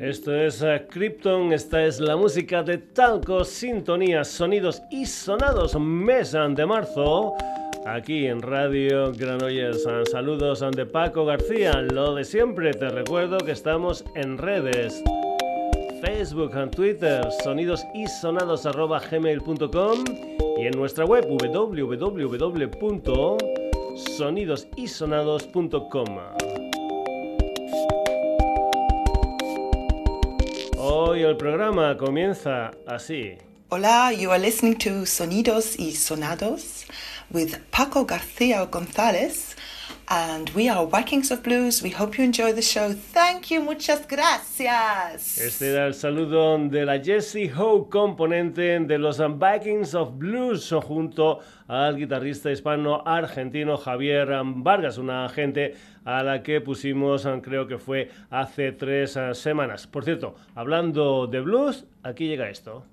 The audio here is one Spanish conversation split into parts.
Esto es uh, Krypton, esta es la música de Talco, sintonías, sonidos y sonados mes de marzo. Aquí en Radio Granollers, saludos de Paco García, lo de siempre, te recuerdo que estamos en redes. Facebook, Twitter, sonidos y sonados y en nuestra web www.sonidosysonados.com. Hoy el programa comienza así. Hola, you are listening to Sonidos y Sonados with Paco García González and we are Vikings of Blues. We hope you enjoy the show. Thank you, muchas gracias. Este era el saludo de la Jessie Howe, componente de los Vikings of Blues, junto al guitarrista hispano argentino Javier Vargas, una gente a la que pusimos, creo que fue hace tres semanas. Por cierto, hablando de blues, aquí llega esto.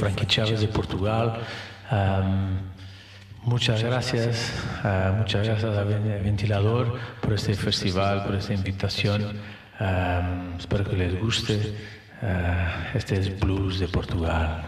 Frankie Chávez de Portugal. muchas gracias, uh, muchas gracias a Ventilador por este festival, por esta invitación. espero que les guste. Uh, este es Blues de Portugal.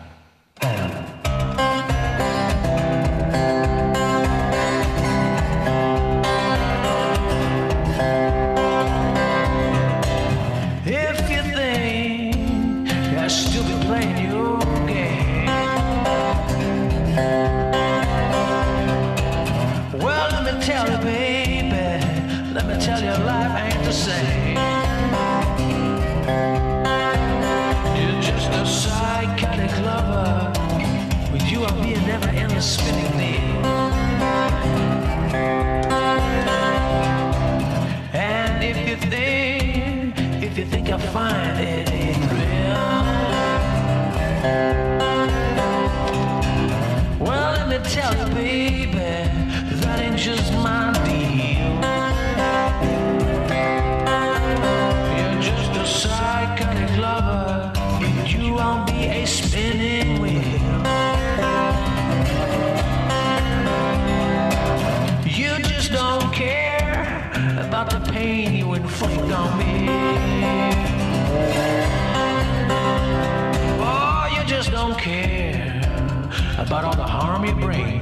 brain.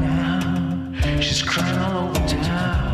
now. She's crying all over town.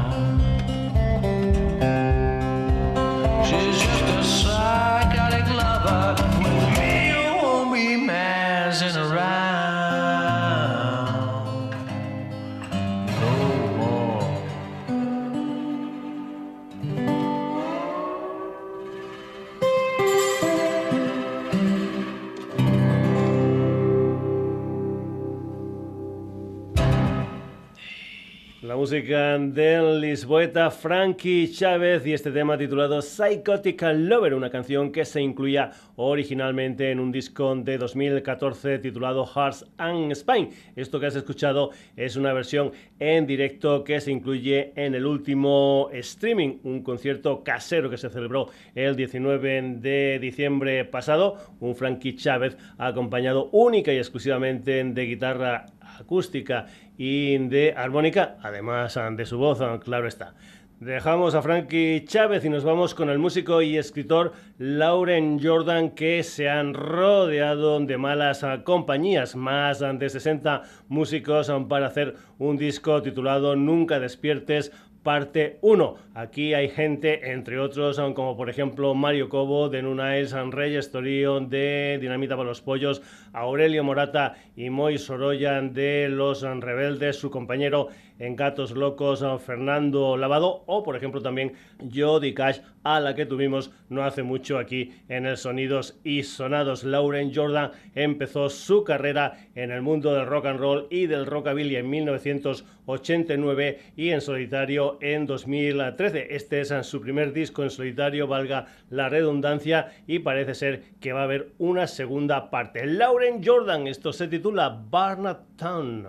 Música del lisboeta Frankie Chávez y este tema titulado Psychotic Lover, una canción que se incluía originalmente en un disco de 2014 titulado Hearts and Spine. Esto que has escuchado es una versión en directo que se incluye en el último streaming, un concierto casero que se celebró el 19 de diciembre pasado. Un Frankie Chávez acompañado única y exclusivamente de guitarra acústica y de armónica, además de su voz, claro está. Dejamos a Frankie Chávez y nos vamos con el músico y escritor Lauren Jordan que se han rodeado de malas compañías, más de 60 músicos para hacer un disco titulado Nunca despiertes parte 1. Aquí hay gente, entre otros, como por ejemplo Mario Cobo de Nuna San Reyes Torío de Dinamita para los Pollos, Aurelio Morata y Moy Soroyan de Los Rebeldes, su compañero en Gatos Locos Fernando Lavado o por ejemplo también Jody Cash a la que tuvimos no hace mucho aquí en el Sonidos y Sonados. Lauren Jordan empezó su carrera en el mundo del rock and roll y del rockabilly en 1989 y en solitario en 2013. Este es su primer disco en solitario, valga la redundancia, y parece ser que va a haber una segunda parte. Lauren Jordan, esto se titula Barnard Town.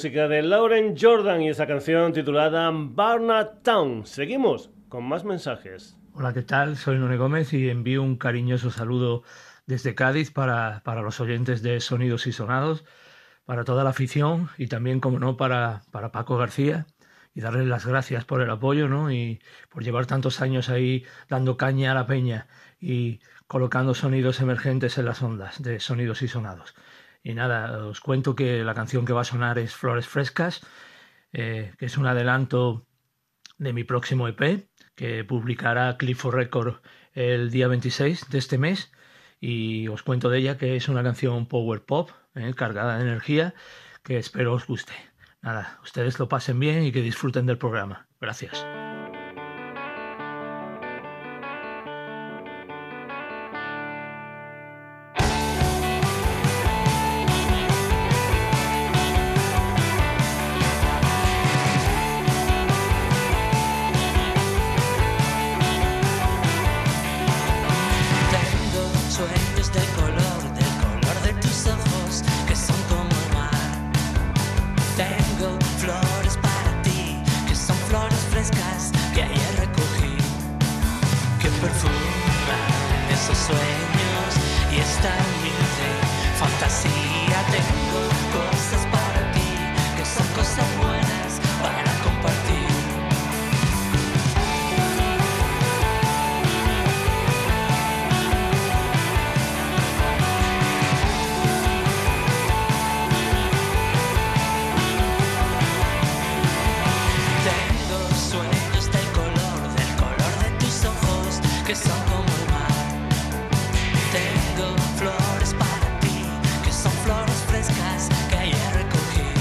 Música de Lauren Jordan y esa canción titulada Barnard Town. Seguimos con más mensajes. Hola, ¿qué tal? Soy Nune Gómez y envío un cariñoso saludo desde Cádiz para, para los oyentes de Sonidos y Sonados, para toda la afición y también, como no, para, para Paco García y darle las gracias por el apoyo ¿no? y por llevar tantos años ahí dando caña a la peña y colocando sonidos emergentes en las ondas de Sonidos y Sonados. Y nada, os cuento que la canción que va a sonar es Flores Frescas, eh, que es un adelanto de mi próximo EP, que publicará Clifford Record el día 26 de este mes. Y os cuento de ella que es una canción power pop, ¿eh? cargada de energía, que espero os guste. Nada, ustedes lo pasen bien y que disfruten del programa. Gracias. flores para ti, que son flores frescas que ayer recogí.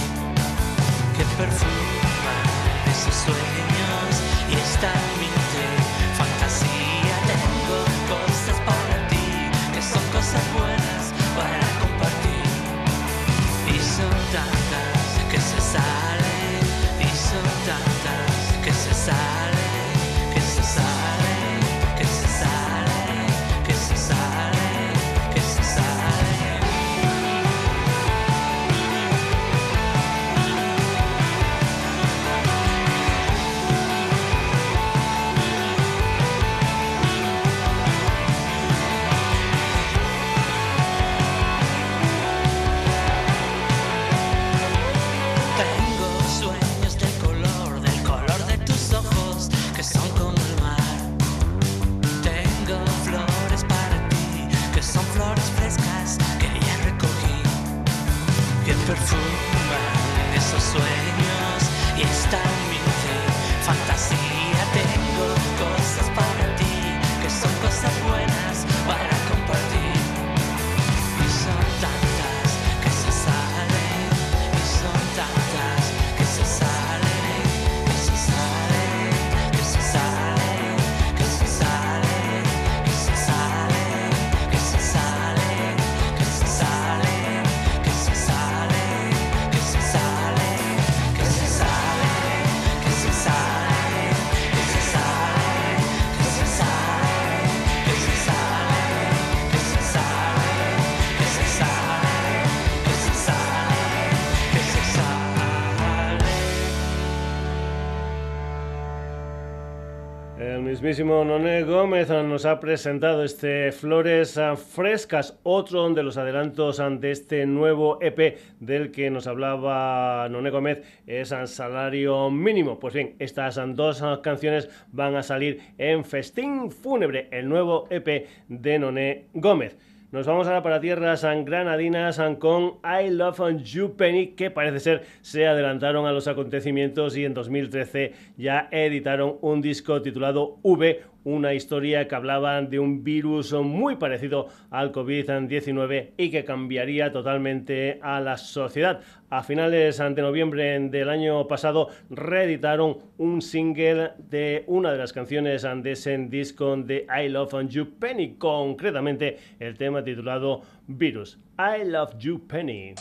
Qué perfume. Mismísimo Noné Gómez nos ha presentado este Flores Frescas, otro de los adelantos ante este nuevo EP del que nos hablaba Noné Gómez, es Salario Mínimo. Pues bien, estas dos canciones van a salir en Festín Fúnebre, el nuevo EP de Noné Gómez. Nos vamos ahora para tierras granadinas con I Love You Penny, que parece ser se adelantaron a los acontecimientos y en 2013 ya editaron un disco titulado V, una historia que hablaba de un virus muy parecido al COVID-19 y que cambiaría totalmente a la sociedad. A finales de noviembre del año pasado reeditaron un single de una de las canciones de ese disco de I Love You Penny, concretamente el tema titulado Virus. I Love You Penny.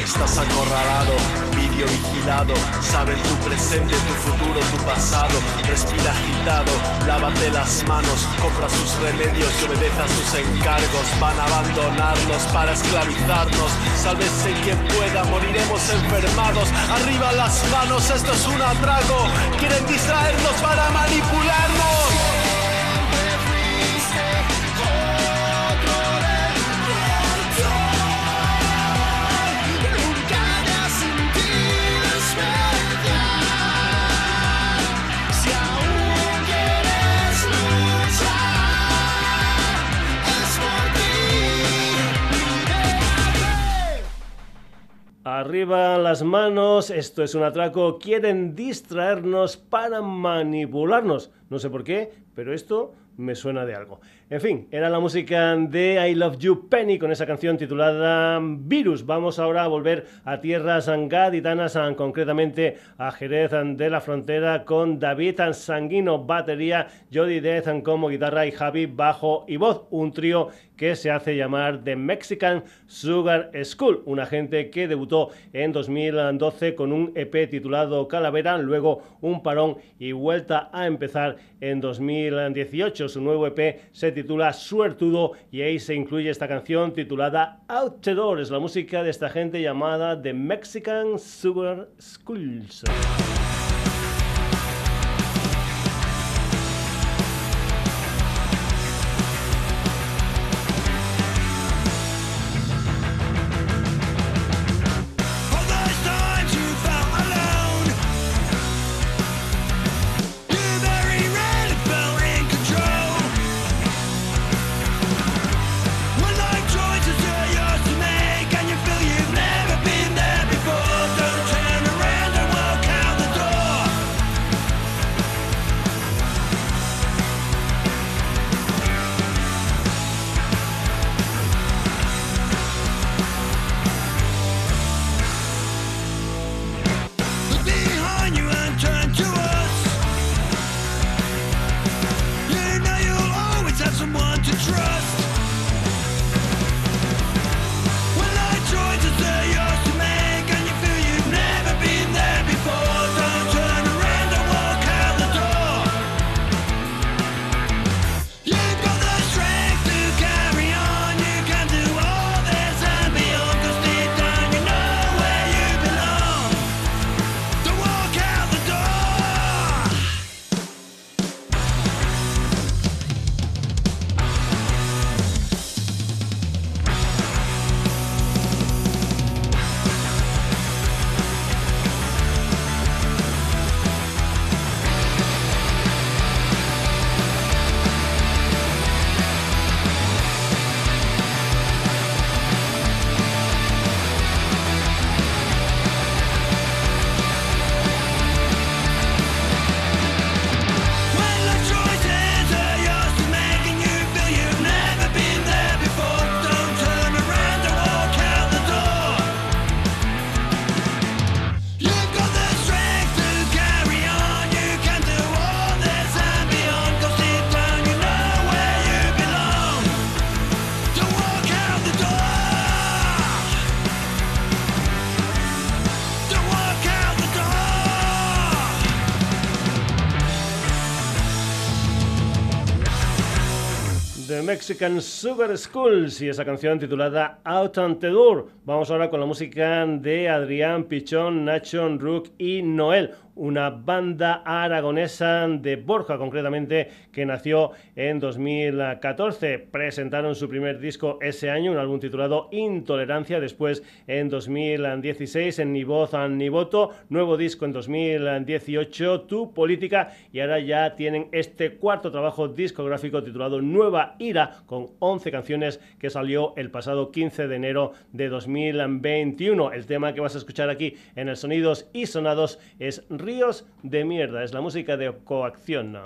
Estás acorralado, vídeo vigilado, saben tu presente, tu futuro, tu pasado. Respira agitado, lávate las manos, compra sus remedios y obedece a sus encargos. Van a abandonarnos para esclavizarnos. Sálvese quien pueda, moriremos enfermados. Arriba las manos, esto es un atraco. Quieren distraernos para manipularnos. Arriba las manos, esto es un atraco, quieren distraernos para manipularnos. No sé por qué, pero esto me suena de algo. En fin, era la música de I Love You Penny con esa canción titulada Virus. Vamos ahora a volver a tierras gaditanas, concretamente a Jerez de la Frontera con David Sanguino, batería, Jody Death como guitarra y Javi bajo y voz. Un trío que se hace llamar The Mexican Sugar School, una gente que debutó en 2012 con un EP titulado Calavera, luego un parón y vuelta a empezar en 2018. Su nuevo EP se titula Suertudo y ahí se incluye esta canción titulada Outdoors, la música de esta gente llamada The Mexican Sugar Schools. Mexican Sugar Schools y esa canción titulada Out on the Door. Vamos ahora con la música de Adrián Pichón, Nacho Rook y Noel una banda aragonesa de Borja, concretamente, que nació en 2014. Presentaron su primer disco ese año, un álbum titulado Intolerancia, después en 2016 en Ni Voz Ni Voto, nuevo disco en 2018, Tu Política, y ahora ya tienen este cuarto trabajo discográfico titulado Nueva Ira, con 11 canciones que salió el pasado 15 de enero de 2021. El tema que vas a escuchar aquí en el Sonidos y Sonados es Ríos de mierda. Es la música de coacción.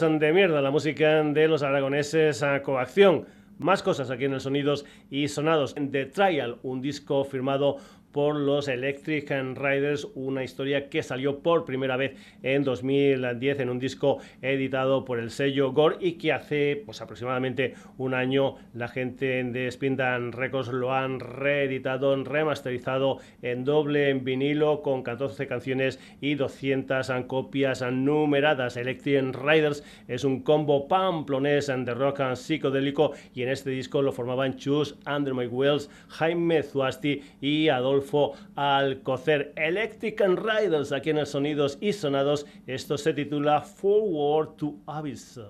De Mierda, la música de los aragoneses a coacción. Más cosas aquí en el Sonidos y Sonados. The Trial, un disco firmado por los Electric Riders, una historia que salió por primera vez en 2010 en un disco editado por el sello Gore y que hace pues aproximadamente un año la gente de Spindan Records lo han reeditado, remasterizado en doble en vinilo con 14 canciones y 200 copias numeradas. Electric Riders es un combo pamplonés de rock and psicodélico y en este disco lo formaban Chus, Andrew Mike Wells, Jaime Zuasti y Adolfo al cocer Electric and Riders aquí en el Sonidos y Sonados. Esto se titula Forward to Abyss.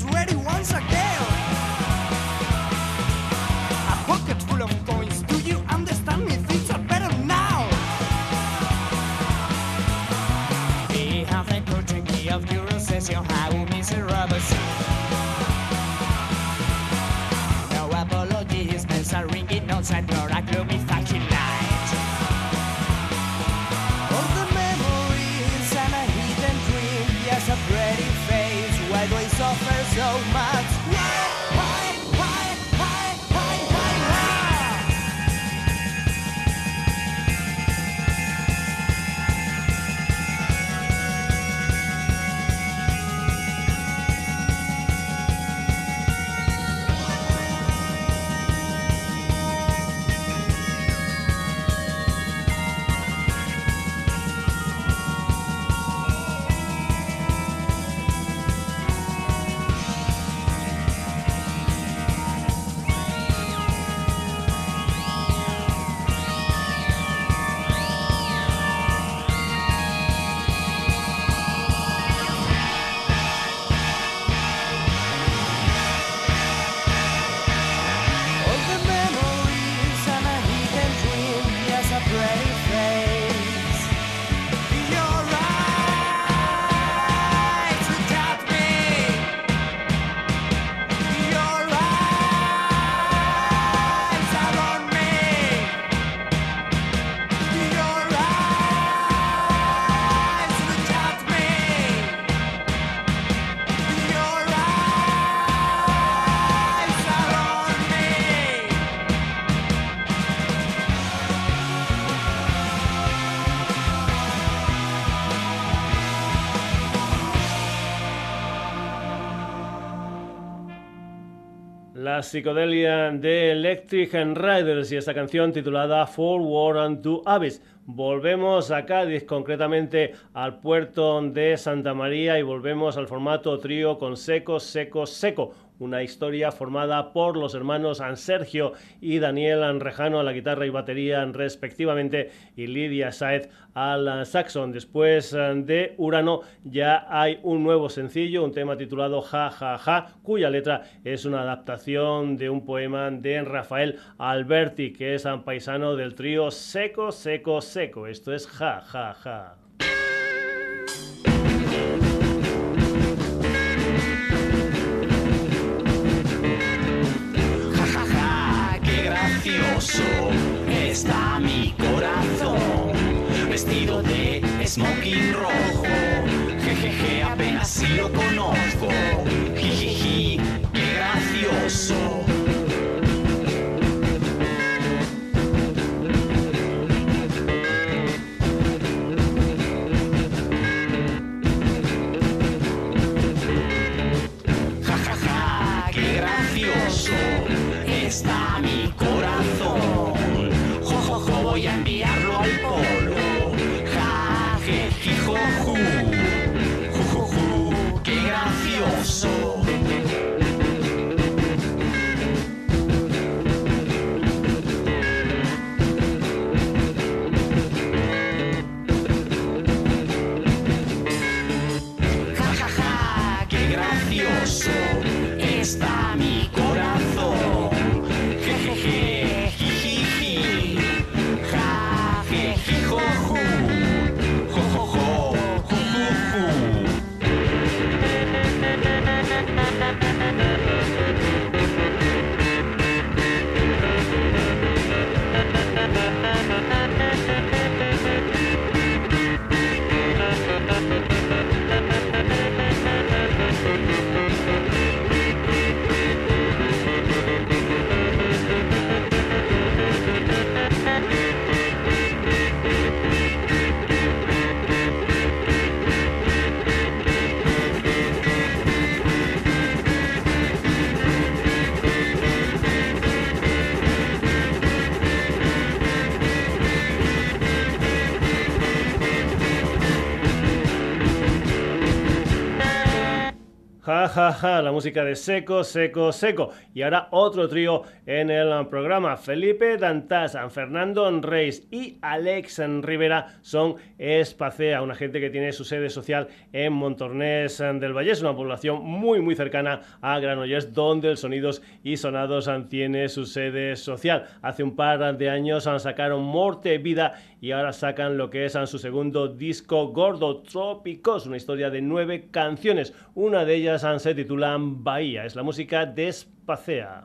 is ready once again. A pocket full of coins. Do you understand me? Things are better now. We have a how miserable. No ringing outside. so much. La psicodelia de Electric and Riders y esta canción titulada For War and to Abyss. Volvemos a Cádiz, concretamente al puerto de Santa María y volvemos al formato trío con seco, seco, seco una historia formada por los hermanos Sergio y Daniel Anrejano a la guitarra y batería respectivamente y Lidia Saez al saxon. Después eh, de Urano ya hay un nuevo sencillo, un tema titulado Ja Ja Ja, cuya letra es una adaptación de un poema de Rafael Alberti, que es paisano del trío Seco Seco Seco. Esto es Ja Ja Ja. Está mi corazón, vestido de smoking rojo. Jejeje, apenas si lo conozco. Jijiji, qué gracioso. Ja, la música de Seco, Seco, Seco. Y ahora otro trío en el programa. Felipe Dantas, Fernando Reis y Alex Rivera son Espacea, una gente que tiene su sede social en Montornés del Valle. Es una población muy, muy cercana a Granollers, donde el Sonidos y Sonados tiene su sede social. Hace un par de años sacaron Morte Vida y ahora sacan lo que es su segundo disco Gordo Trópicos, una historia de nueve canciones. Una de ellas se titula Bahía, es la música de Spacea.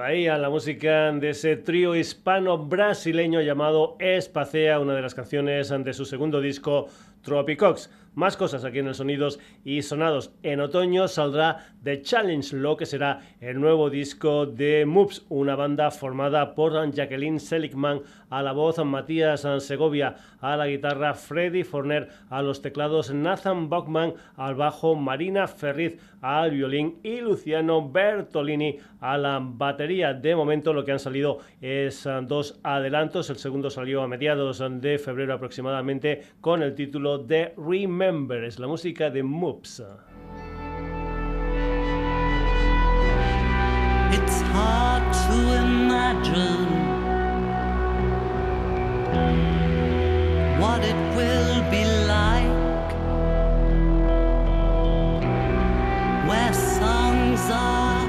Bahía, la música de ese trío hispano-brasileño llamado Espacea, una de las canciones de su segundo disco Tropicox. Más cosas aquí en el Sonidos y Sonados. En otoño saldrá The Challenge, lo que será el nuevo disco de Moops, una banda formada por Jacqueline Seligman a la voz, Matías Segovia a la guitarra, Freddy Forner a los teclados, Nathan Bachman al bajo, Marina Ferriz al violín y Luciano Bertolini a la batería. De momento lo que han salido es ah, dos adelantos. El segundo salió a mediados de febrero aproximadamente con el título de Remember. Es la música de Moops. It's hard to imagine what it will be like where songs are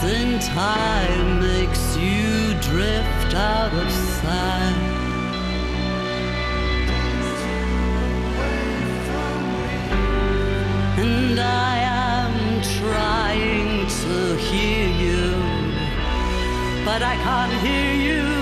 passing time makes you drift out of sight. And I am trying to hear you, but I can't hear you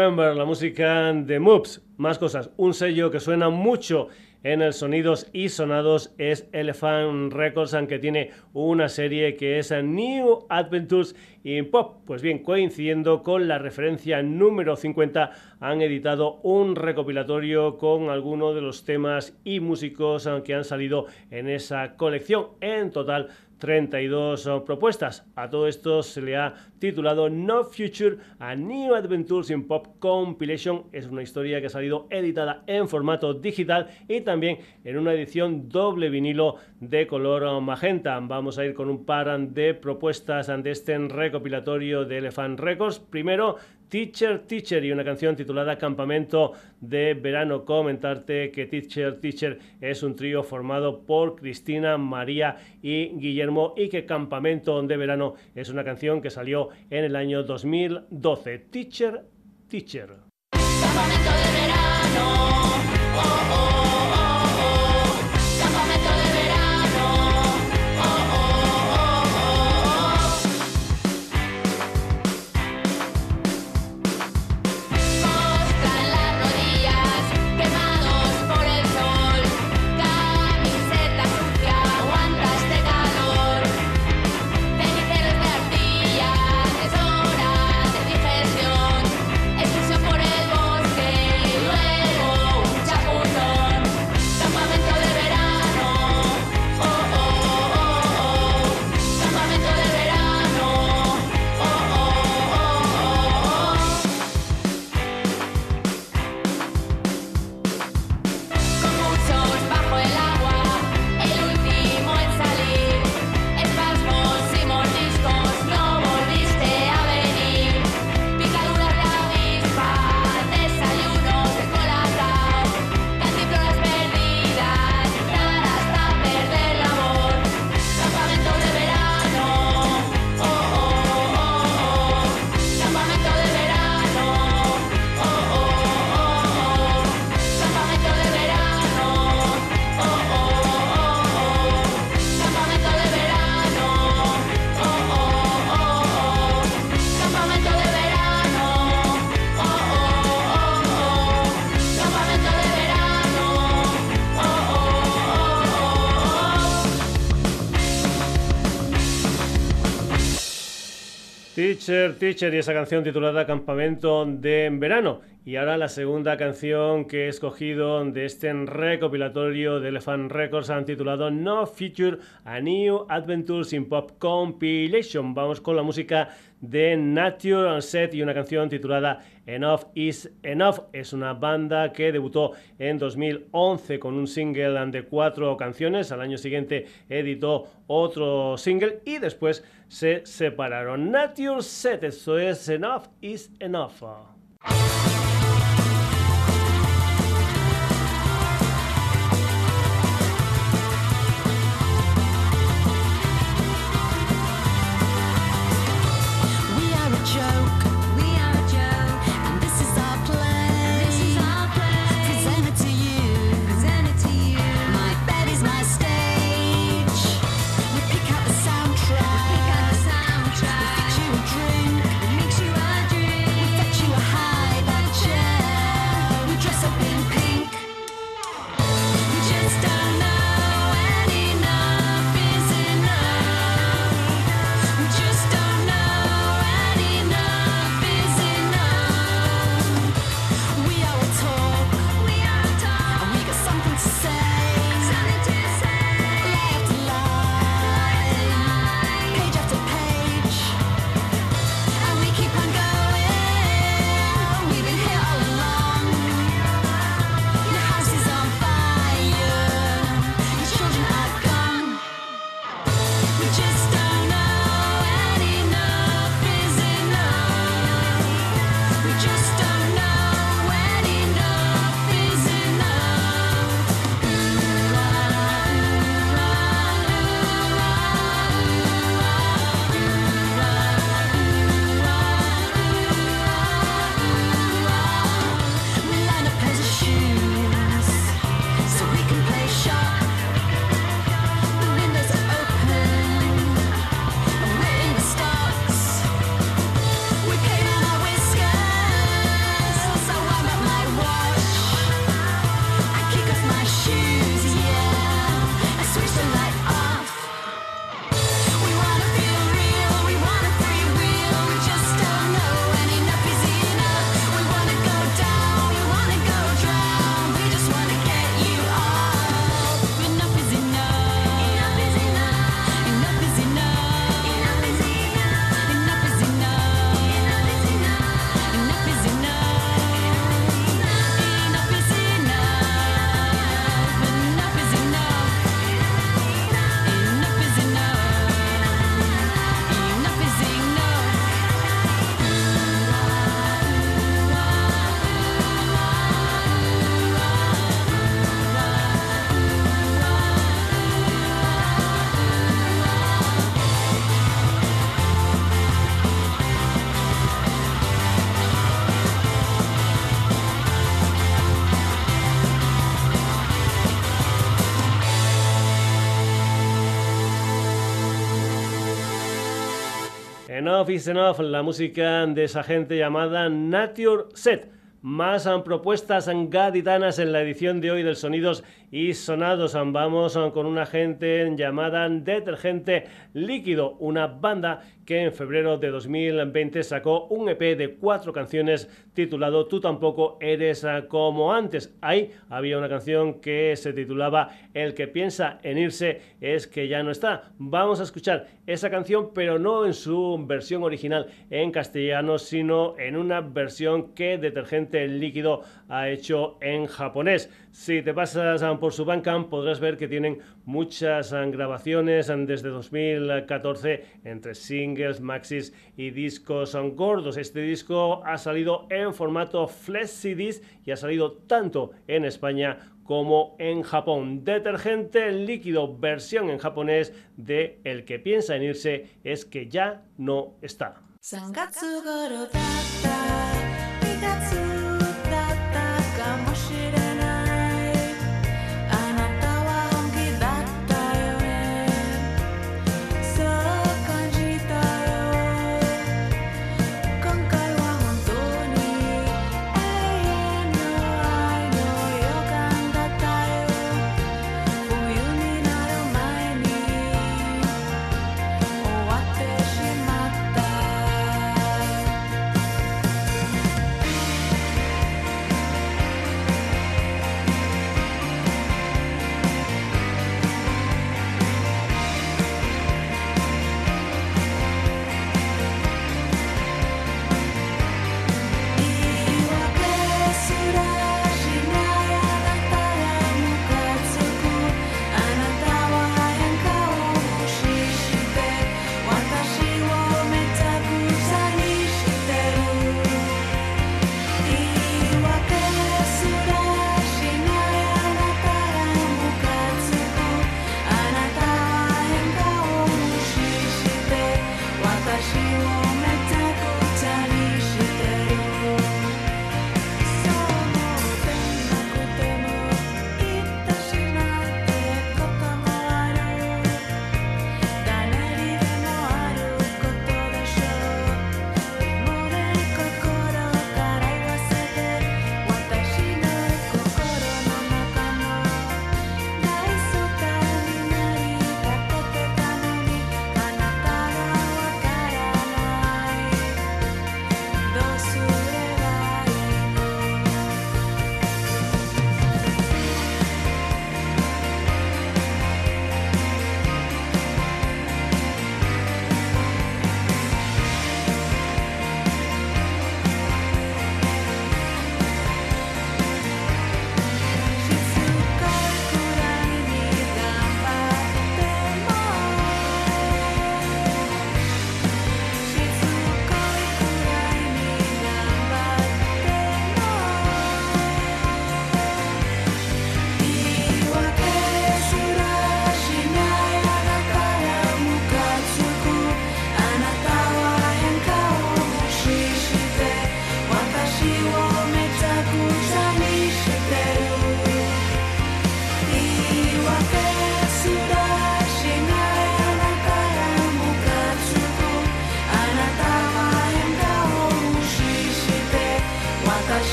La música de Moves. Más cosas, un sello que suena mucho en el Sonidos y Sonados es Elephant Records, aunque tiene una serie que es New Adventures in Pop. Pues bien, coincidiendo con la referencia número 50, han editado un recopilatorio con algunos de los temas y músicos que han salido en esa colección. En total, 32 propuestas. A todo esto se le ha titulado No Future, a New Adventures in Pop Compilation. Es una historia que ha salido editada en formato digital y también en una edición doble vinilo de color magenta. Vamos a ir con un par de propuestas de este recopilatorio de Elephant Records. Primero, Teacher Teacher y una canción titulada Campamento de Verano. Comentarte que Teacher Teacher es un trío formado por Cristina, María y Guillermo y que Campamento de Verano es una canción que salió en el año 2012. Teacher Teacher. Campamento de verano. Oh, oh. Teacher, Y esa canción titulada Campamento de Verano. Y ahora la segunda canción que he escogido de este recopilatorio de Elephant Records han titulado No Future A New Adventures in Pop Compilation. Vamos con la música de Nature Set y una canción titulada Enough is Enough. Es una banda que debutó en 2011 con un single de cuatro canciones. Al año siguiente editó otro single y después se separaron. Nature Set, eso es Enough is Enough. Enough is enough, la música de esa gente llamada Nature Set. Más propuestas gaditanas en la edición de hoy del Sonidos y Sonados. Vamos con una gente llamada Detergente Líquido, una banda que en febrero de 2020 sacó un EP de cuatro canciones titulado Tú tampoco eres como antes. Ahí había una canción que se titulaba El que piensa en irse es que ya no está. Vamos a escuchar esa canción, pero no en su versión original en castellano, sino en una versión que Detergente Líquido ha hecho en japonés. Si te pasas por su Bandcamp podrás ver que tienen muchas grabaciones desde 2014 entre singles, maxis y discos gordos. Este disco ha salido en formato flash CDs y ha salido tanto en España como en Japón. Detergente líquido, versión en japonés de El que piensa en irse es que ya no está.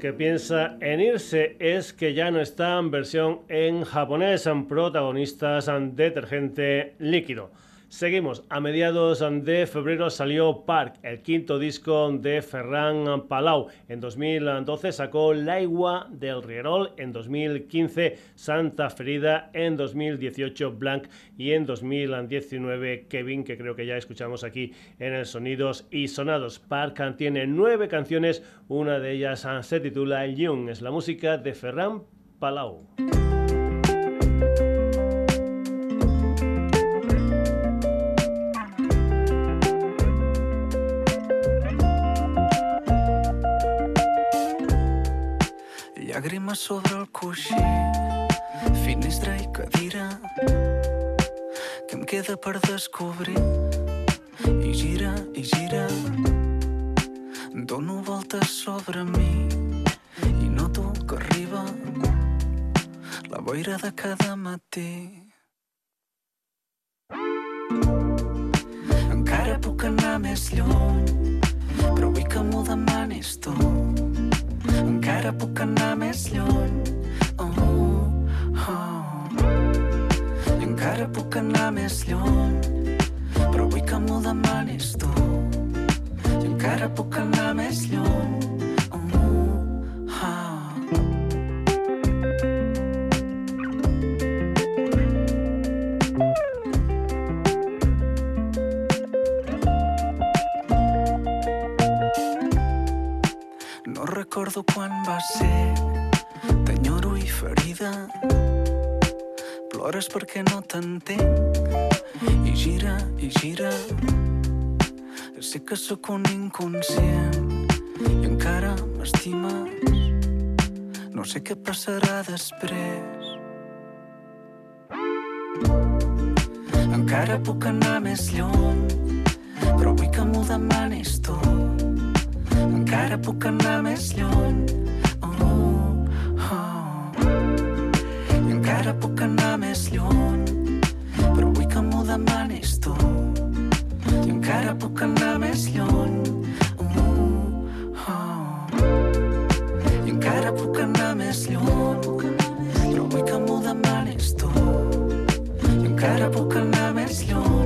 Que piensa en irse es que ya no está en versión en japonés, son protagonistas en detergente líquido. Seguimos. A mediados de febrero salió Park, el quinto disco de Ferran Palau. En 2012 sacó Laigua del Rierol. En 2015 Santa Ferida. En 2018 Blank. Y en 2019 Kevin, que creo que ya escuchamos aquí en el Sonidos y Sonados. Park tiene nueve canciones. Una de ellas se titula Young. Es la música de Ferran Palau. Llàgrima sobre el coixí, finestra i cadira, que em queda per descobrir. I gira, i gira, dono voltes sobre mi, arriba la boira de cada matí. Encara puc anar més lluny, però vull que m'ho demanis tu. Encara puc anar més lluny, oh, oh. I encara puc anar més lluny, però vull que m'ho demanis tu. I encara puc anar més lluny, recordo quan va ser. T'enyoro i ferida. Plores perquè no t'entenc I gira, i gira. Sé que sóc un inconscient I encara m'estimes No sé què passarà després Encara puc anar més lluny Però vull que m'ho demanis tu encara puc anar més lluny. Oh, oh. I encara puc anar més lluny, però vull que m'ho demanis tu. I encara puc anar més lluny. Oh, oh. I encara puc anar més lluny, però vull que m'ho demanis tu. I encara puc anar més lluny.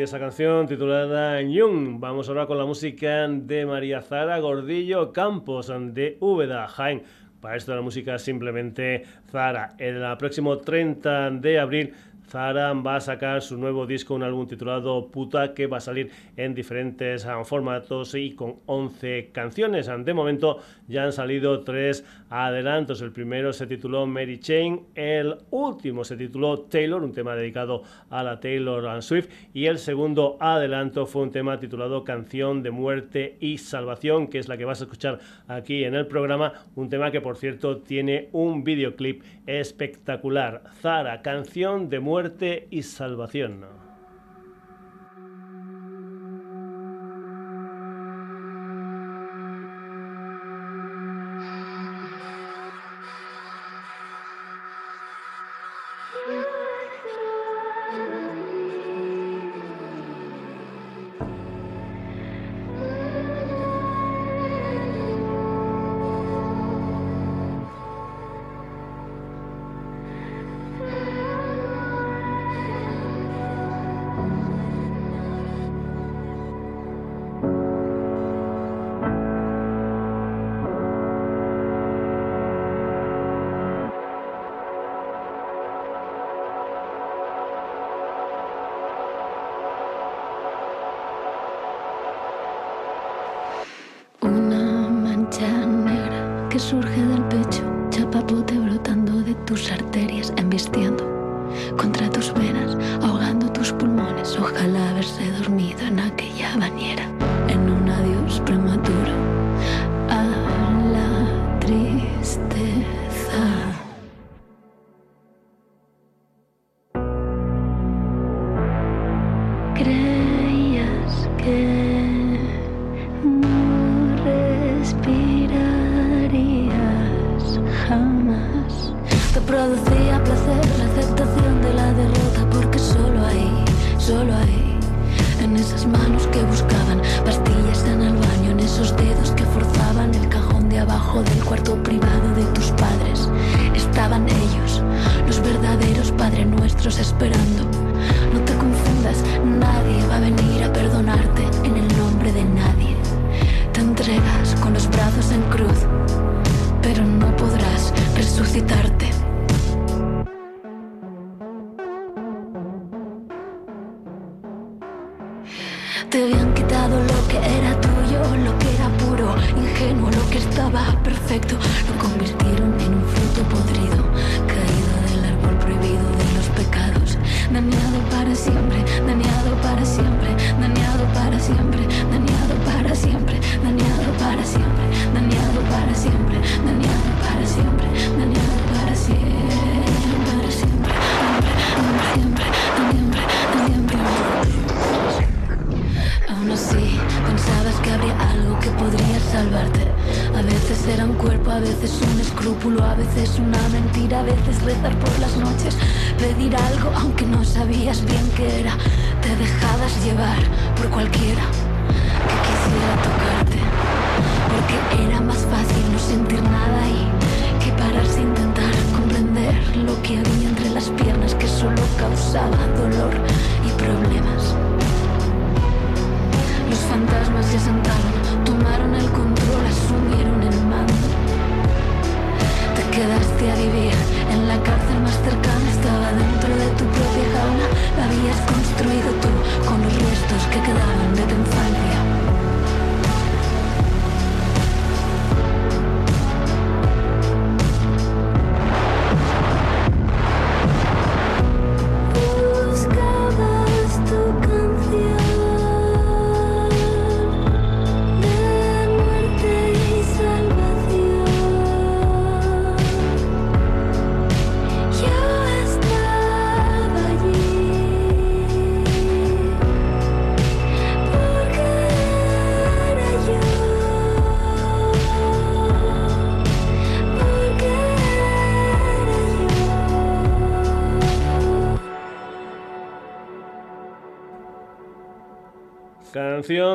Y esa canción titulada Young. Vamos ahora con la música de María Zara Gordillo Campos de Úbeda, Jaén. Para esto la música simplemente Zara. El próximo 30 de abril Zara va a sacar su nuevo disco, un álbum titulado Puta, que va a salir en diferentes ah, formatos y con 11 canciones. De momento ya han salido tres adelantos. El primero se tituló Mary Chain, el último se tituló Taylor, un tema dedicado a la Taylor Swift, y el segundo adelanto fue un tema titulado Canción de Muerte y Salvación, que es la que vas a escuchar aquí en el programa. Un tema que, por cierto, tiene un videoclip espectacular. Zara, Canción de Muerte muerte y salvación.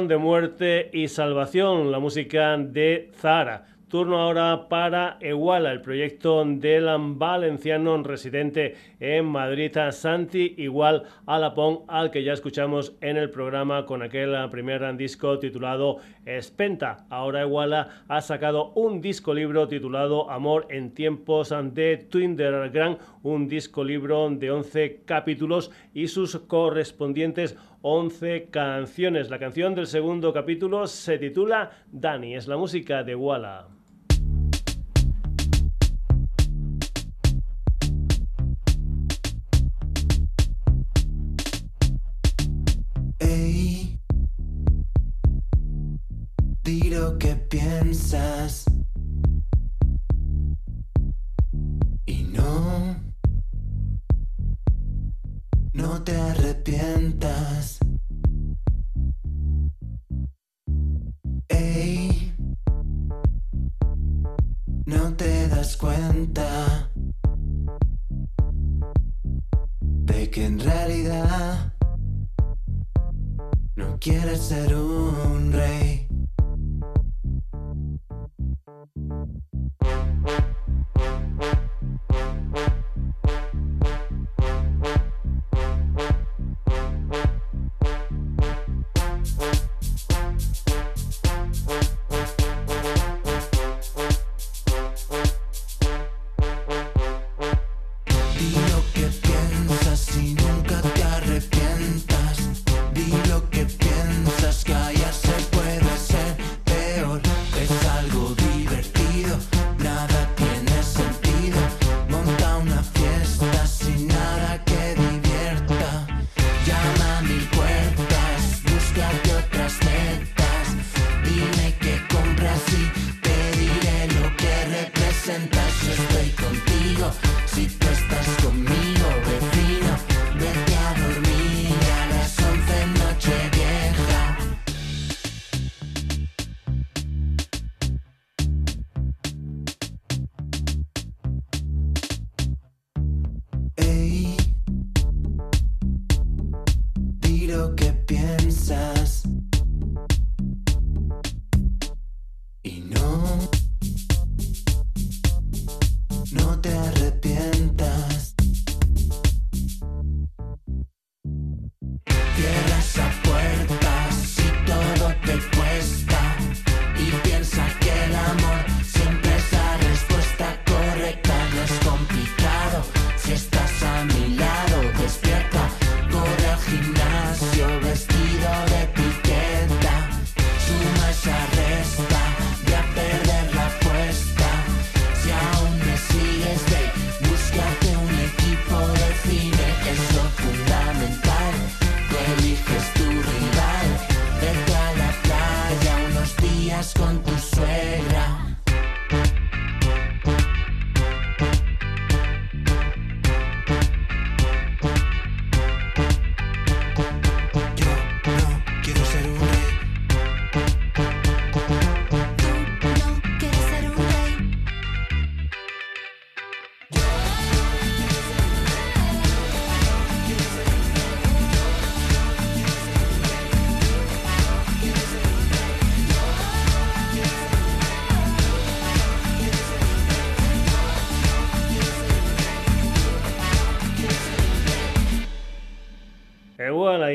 De muerte y salvación, la música de Zara. Turno ahora para Iguala, el proyecto del valenciano residente en Madrid, Santi Igual Alapón, al que ya escuchamos en el programa con aquel primer disco titulado Espenta. Ahora Iguala ha sacado un disco libro titulado Amor en tiempos de Twindergram, un disco libro de 11 capítulos y sus correspondientes 11 canciones. La canción del segundo capítulo se titula Dani, es la música de Walla. Hey, di lo que piensas. Y no, no te arrepientas. Quieres ser un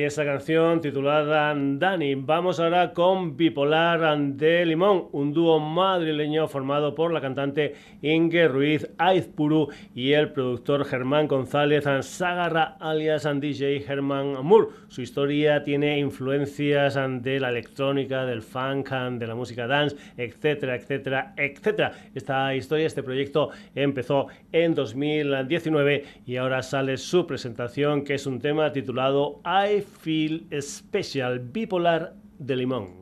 y esa canción titulada Dani. Vamos ahora con Bipolar de Limón, un dúo madrileño formado por la cantante Inge Ruiz Aizpuru y el productor Germán González Sagarra alias DJ Germán Moore. Su historia tiene influencias de la electrónica, del funk, de la música dance, etcétera, etcétera, etcétera. Esta historia, este proyecto empezó en 2019 y ahora sale su presentación que es un tema titulado I Feel Special Bipolar de Limón.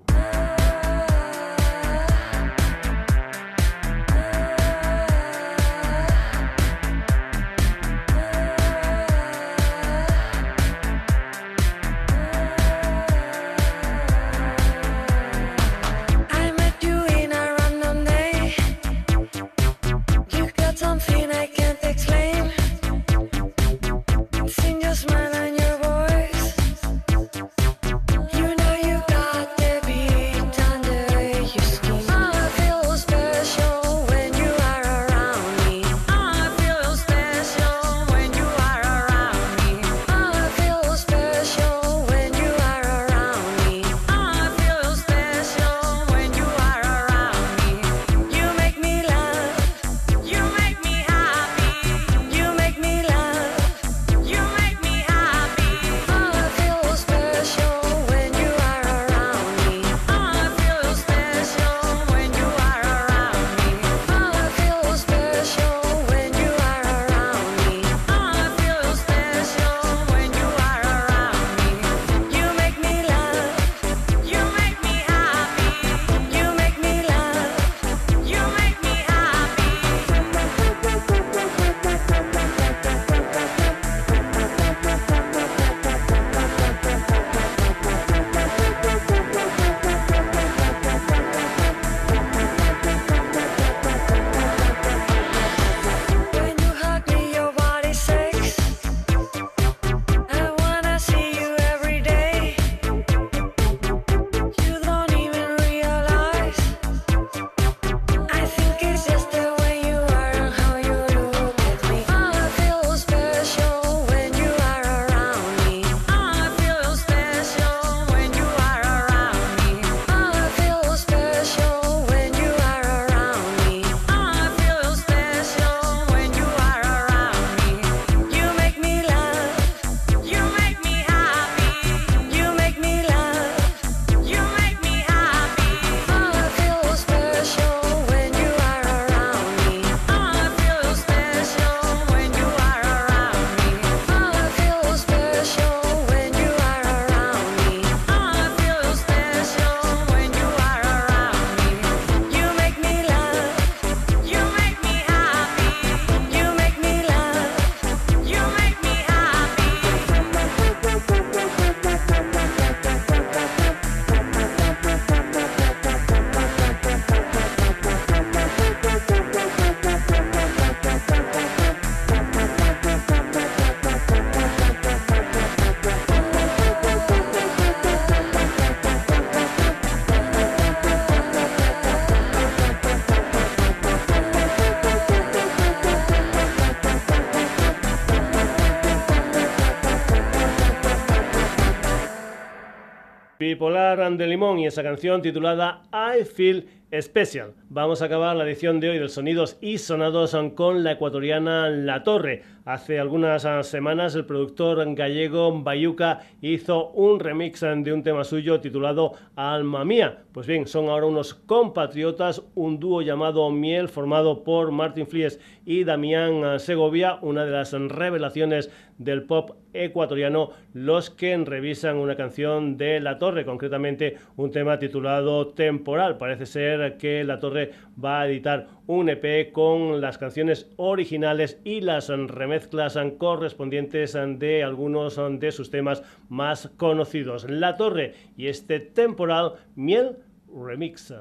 Bipolar and Limón y esa canción titulada I Feel Special. Vamos a acabar la edición de hoy del Sonidos y Sonados con la ecuatoriana La Torre. Hace algunas semanas el productor gallego Bayuca hizo un remix de un tema suyo titulado Alma Mía. Pues bien, son ahora unos compatriotas, un dúo llamado Miel formado por Martin Flies y Damián Segovia, una de las revelaciones del pop ecuatoriano, los que revisan una canción de La Torre, concretamente un tema titulado Temporal. Parece ser que La Torre va a editar un EP con las canciones originales y las remezclas correspondientes de algunos de sus temas más conocidos. La Torre y este temporal Miel Remix.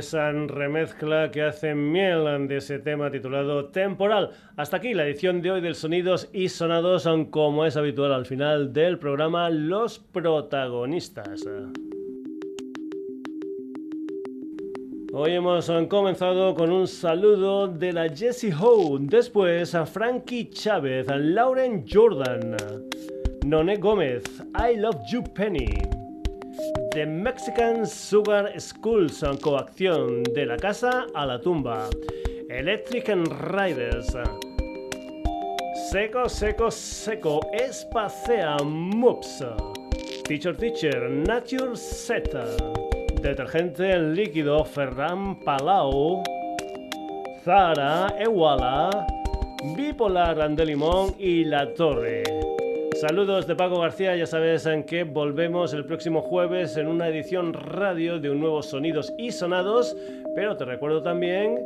Esa remezcla que hace miel de ese tema titulado Temporal. Hasta aquí la edición de hoy del Sonidos y Sonados, como es habitual al final del programa, los protagonistas. Hoy hemos comenzado con un saludo de la Jessie Ho, después a Frankie Chávez, a Lauren Jordan, None Gómez, I Love You Penny. The Mexican Sugar Schools, coacción de la casa a la tumba. Electric Riders. Seco, seco, seco, espacea, mops. Teacher, teacher, nature set. Detergente líquido, Ferran Palau. Zara, Ewala. Bipolar de limón y La Torre. Saludos de Paco García, ya sabes en que volvemos el próximo jueves en una edición radio de un nuevo Sonidos y Sonados, pero te recuerdo también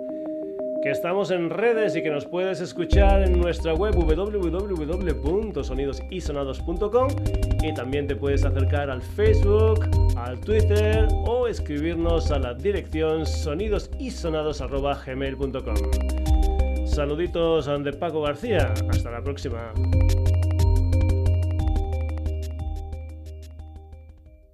que estamos en redes y que nos puedes escuchar en nuestra web www.sonidosysonados.com y también te puedes acercar al Facebook, al Twitter o escribirnos a la dirección sonidosysonados.gmail.com Saluditos de Paco García, hasta la próxima.